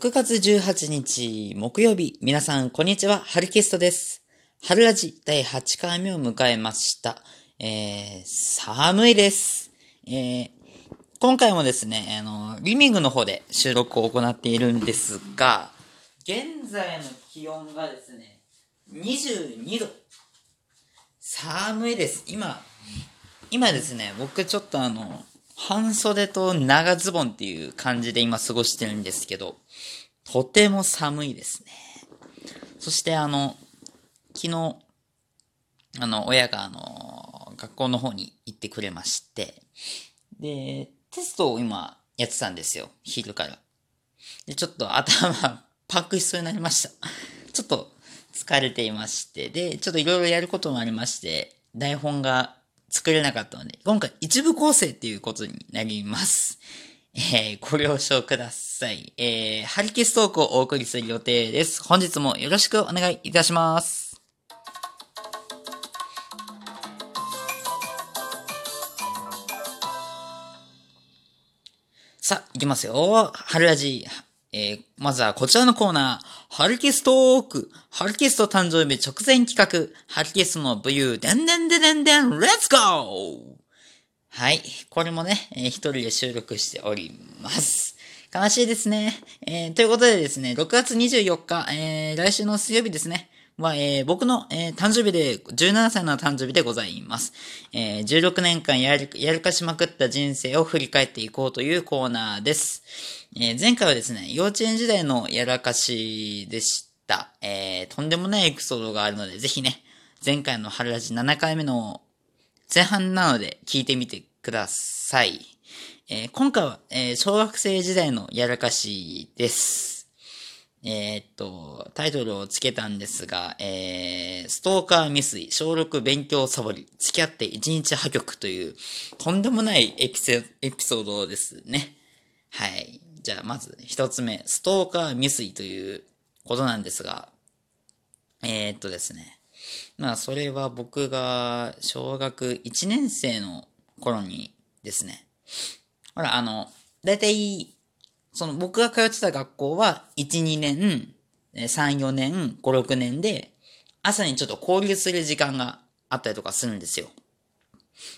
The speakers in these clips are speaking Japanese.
6月18日木曜日、皆さんこんにちは、ハルキストです。春ラジ第8回目を迎えました。えー、寒いです。えー、今回もですね、あの、リビングの方で収録を行っているんですが、現在の気温がですね、22度。寒いです。今、今ですね、僕ちょっとあの、半袖と長ズボンっていう感じで今過ごしてるんですけど、とても寒いですね。そしてあの、昨日、あの、親があの、学校の方に行ってくれまして、で、テストを今やってたんですよ、昼から。で、ちょっと頭パンクしそうになりました。ちょっと疲れていまして、で、ちょっといろいろやることもありまして、台本が作れなかったので、今回一部構成っていうことになります。えー、ご了承ください。えー、ハリケストークをお送りする予定です。本日もよろしくお願いいたします。さあ、いきますよ。春ラジ。えー、まずはこちらのコーナー。ハルキストーク。ハルキスト誕生日直前企画。ハルキストの武勇。でんでんででんでん。レッツゴーはい。これもね、えー一人で収録しております。悲しいですね。えーということでですね、6月24日、えー来週の水曜日ですね。は、えー僕の、えー誕生日で、17歳の誕生日でございます。えー16年間やる、やるかしまくった人生を振り返っていこうというコーナーです。えー前回はですね、幼稚園時代のやらかしでした。えーとんでもないエピソードがあるので、ぜひね、前回の春ラジ7回目の前半なので聞いてみてください。えー今回は、えー小学生時代のやらかしです。えーっと、タイトルをつけたんですが、えー、ストーカー未遂、小6勉強サボり、付き合って1日破局という、とんでもないエピエピソードですね。はい。じゃあ、まず一つ目、ストーカー未遂ということなんですが、えーっとですね。まあ、それは僕が小学1年生の頃にですね。ほら、あの、だいたい、その僕が通ってた学校は、1、2年、3、4年、5、6年で、朝にちょっと交流する時間があったりとかするんですよ。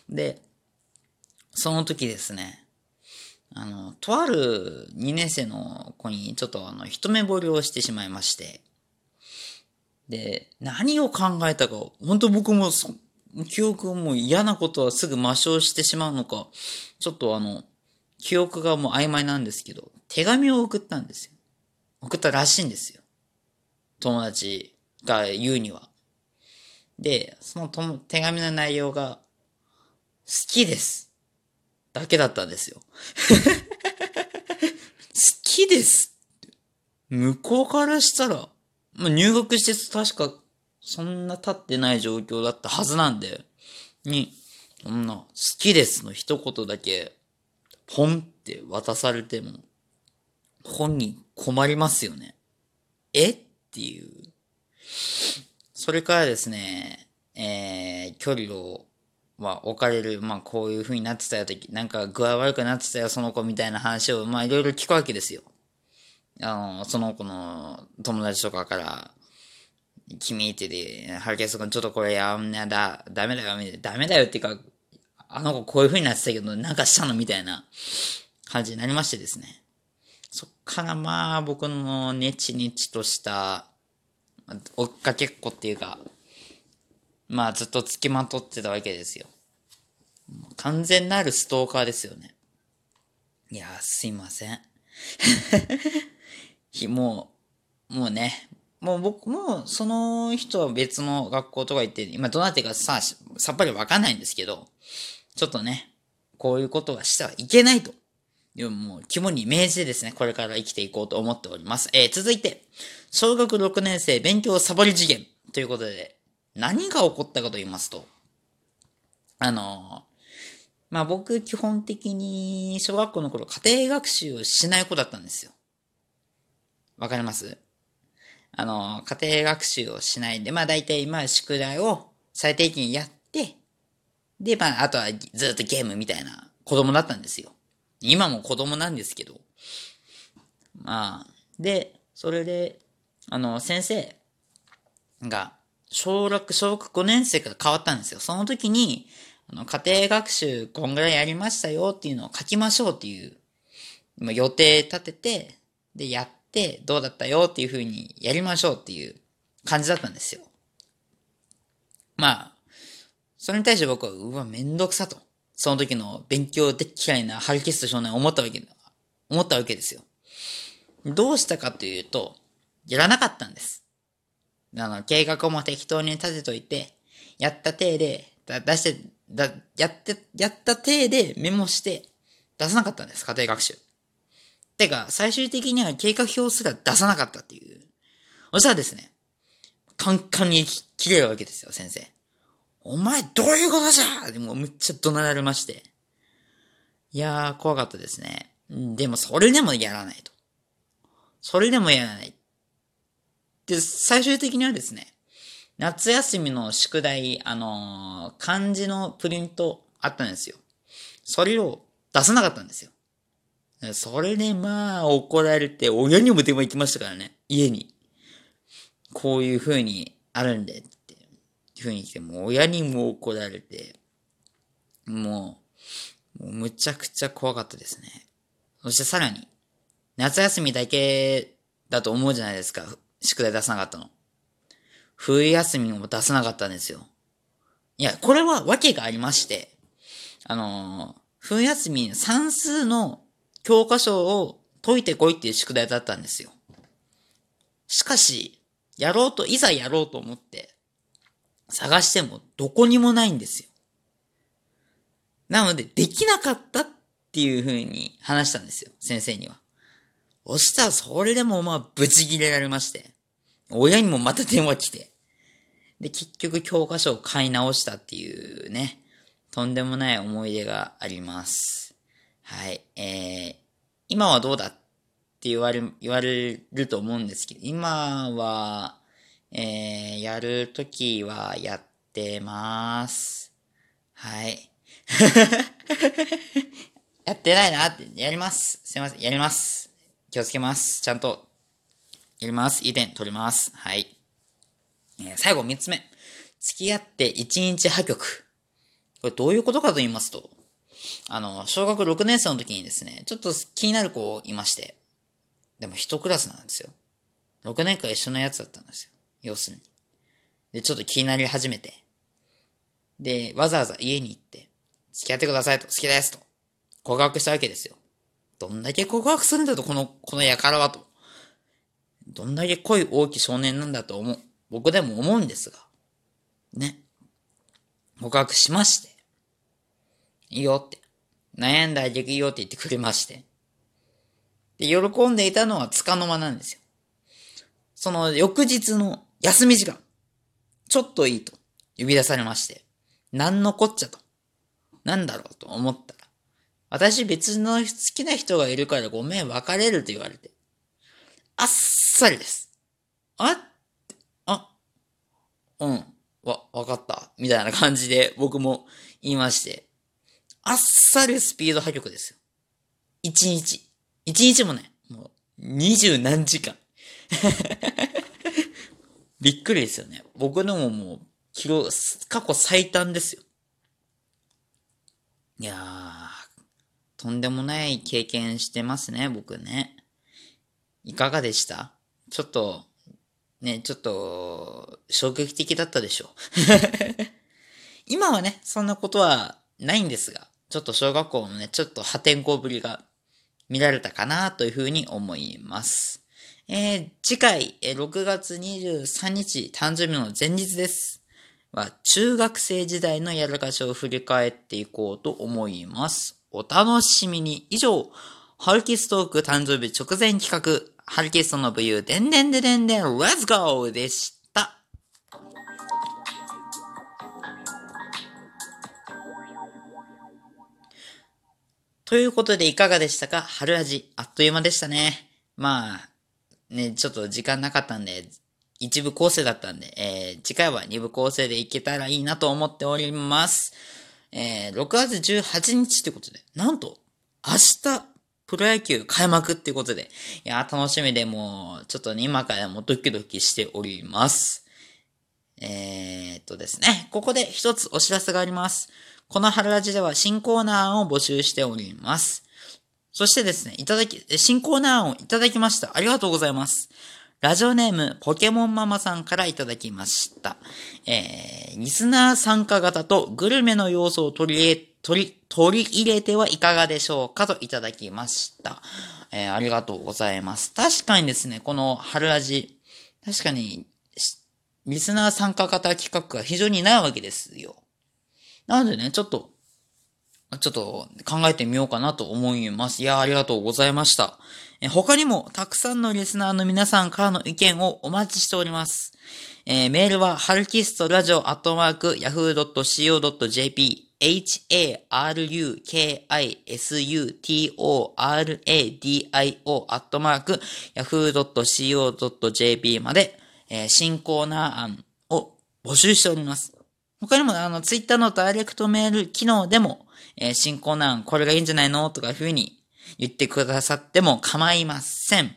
で、その時ですね、あの、とある2年生の子にちょっとあの、一目惚れをしてしまいまして、で、何を考えたか、本当僕も、記憶も嫌なことはすぐ抹消してしまうのか、ちょっとあの、記憶がもう曖昧なんですけど、手紙を送ったんですよ。送ったらしいんですよ。友達が言うには。で、その手紙の内容が、好きです。だけだったんですよ。好きです。向こうからしたら、まあ、入学して確かそんな経ってない状況だったはずなんで、に、そんな、好きですの一言だけ、ポンって渡されても、本人困りますよね。え？っていう。それからですね、えー、距離を、まあ、置かれる、まあ、こういう風になってたよ、なんか具合悪くなってたよ、その子みたいな話を、まあ、いろいろ聞くわけですよ。あの、その子の友達とかから、君ってで、ハルケス君ちょっとこれやんなだ、ダメだよ、みたいなダメだよっていうか、あの子こういう風になってたけど、なんかしたのみたいな感じになりましてですね。そっからまあ、僕のネチネチとした、追っかけっこっていうか、まあずっと付きまとってたわけですよ。完全なるストーカーですよね。いや、すいません。もう、もうね、もう僕も、その人は別の学校とか行って、今どなってるかさ、さっぱりわかんないんですけど、ちょっとね、こういうことはしてはいけないと。いうもう肝に銘じてですね、これから生きていこうと思っております。えー、続いて、小学6年生勉強サボり事件ということで、何が起こったかと言いますと、あのまあ僕基本的に小学校の頃家庭学習をしない子だったんですよ。わかります？あの、家庭学習をしないで、まあ大体ま宿題を最低限やって、で、まああとはずっとゲームみたいな子供だったんですよ。今も子供なんですけど。まあ、で、それで、あの、先生が、小学、小学5年生から変わったんですよ。その時に、あの、家庭学習こんぐらいやりましたよっていうのを書きましょうっていう、ま予定立てて、で、やって、どうだったよっていう風にやりましょうっていう感じだったんですよ。まあ、それに対して僕は、うわ、めんどくさと。その時の勉強で嫌いなハルキスト少年思ったわけ、思ったわけですよ。どうしたかというと、やらなかったんです。あの、計画も適当に立てといて、やった体で、だ出して、だ、やって、やった体でメモして出さなかったんです、家庭学習。てか、最終的には計画表すら出さなかったっていう。そしたらですね、カンカンに切れるわけですよ、先生。お前どういうことじゃでもむっちゃ怒鳴られまして。いやー、怖かったですね。でもそれでもやらないと。それでもやらない。で、最終的にはですね、夏休みの宿題、あのー、漢字のプリントあったんですよ。それを出さなかったんですよ。それでまあ怒られて、親にも電話行きましたからね、家に。こういう風にあるんで、っていう風に来て、もう親にも怒られて、もう、もうむちゃくちゃ怖かったですね。そしてさらに、夏休みだけだと思うじゃないですか。宿題出さなかったの。冬休みも出さなかったんですよ。いや、これは訳がありまして、あのー、冬休み算数の教科書を解いてこいっていう宿題だったんですよ。しかし、やろうと、いざやろうと思って、探してもどこにもないんですよ。なので、できなかったっていう風に話したんですよ、先生には。そしたら、それでもまあ、ブチ切れられまして。親にもまた電話来て。で、結局教科書を買い直したっていうね、とんでもない思い出があります。はい。えー、今はどうだって言われ、言われると思うんですけど、今は、えー、やるときはやってます。はい。やってないなって、やります。すいません、やります。気をつけます。ちゃんと、やります。いい点取ります。はい。えー、最後三つ目。付き合って一日破局。これどういうことかと言いますと、あの、小学6年生の時にですね、ちょっと気になる子いまして。でも一クラスなんですよ。6年間一緒のやつだったんですよ。要するに。で、ちょっと気になり始めて。で、わざわざ家に行って、付き合ってくださいと、好きですと。告白したわけですよ。どんだけ告白するんだと、この、この輩はと。どんだけ恋大きい少年なんだと思う。僕でも思うんですが。ね。告白しまして。いいよって。悩んだらできるよって言ってくれまして。で、喜んでいたのはつかの間なんですよ。その翌日の休み時間、ちょっといいと呼び出されまして、なんのこっちゃと。なんだろうと思った、私別の好きな人がいるからごめん別れると言われて、あっさりです。あっあ、うん、わ、わかった。みたいな感じで僕も言いまして、あっさりスピード破局ですよ。一日。一日もね、もう、二十何時間。びっくりですよね。僕のももう、記録、過去最短ですよ。いやー、とんでもない経験してますね、僕ね。いかがでした？ちょっと、ね、ちょっと、衝撃的だったでしょ。今はね、そんなことはないんですが、ちょっと小学校のね、ちょっと破天荒ぶりが見られたかなというふうに思います。えー、次回、え、6月23日、誕生日の前日です。は、中学生時代のやらかしを振り返っていこうと思います。お楽しみに。以上、ハルキストーク誕生日直前企画、ハルキストの武勇、でんでんででんでん、Let's go! でした。ということでいかがでしたか？春味、あっという間でしたね。まあ、ね、ちょっと時間なかったんで、一部構成だったんで、えー、次回は二部構成でいけたらいいなと思っております。えー、6月18日ってことで、なんと、明日、プロ野球開幕ってことで、いや楽しみでもう、ちょっとね、今からもドキドキしております。えー、っとですね、ここで一つお知らせがあります。この春ラジでは新コーナーを募集しております。そしてですね、いただき、新コーナーをいただきました。ありがとうございます。ラジオネーム、ポケモンママさんからいただきました。えー、リスナー参加型とグルメの要素を取り入れ、取り、取り入れてはいかがでしょうかといただきました。えー、ありがとうございます。確かにですね、この春味、確かに、リスナー参加型企画が非常にないわけですよ。なのでね、ちょっと、ちょっと考えてみようかなと思います。いや、ありがとうございました。他にもたくさんのリスナーの皆さんからの意見をお待ちしております。えー、メールは、ハルキストラジオアットマーク、yahoo.co.jp、h-a-r-u-k-i-s-u-t-o-r-a-d-i-o アットマーク、yahoo.co.jp まで、えー、新コーナー案を募集しております。他にも、あの、ツイッターのダイレクトメール機能でも、えー、新コーナーこれがいいんじゃないの？とかいうふうに言ってくださっても構いません。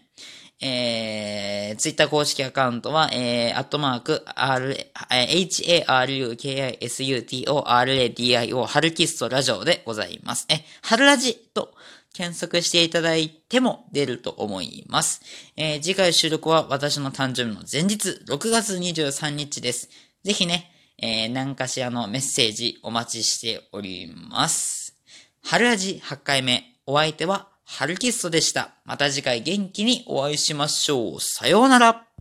えー、ツイッター公式アカウントは、えー、アットマーク、r, h-a-r-u-k-i-s-u-t-o-r-a-d-i-o、ハルキストラジオでございます。え、ハルラジと検索していただいても出ると思います。えー、次回収録は私の誕生日の前日、6月23日です。ぜひね、えー、何かしらのメッセージお待ちしております。春味8回目。お相手は、春キストでした。また次回元気にお会いしましょう。さようなら。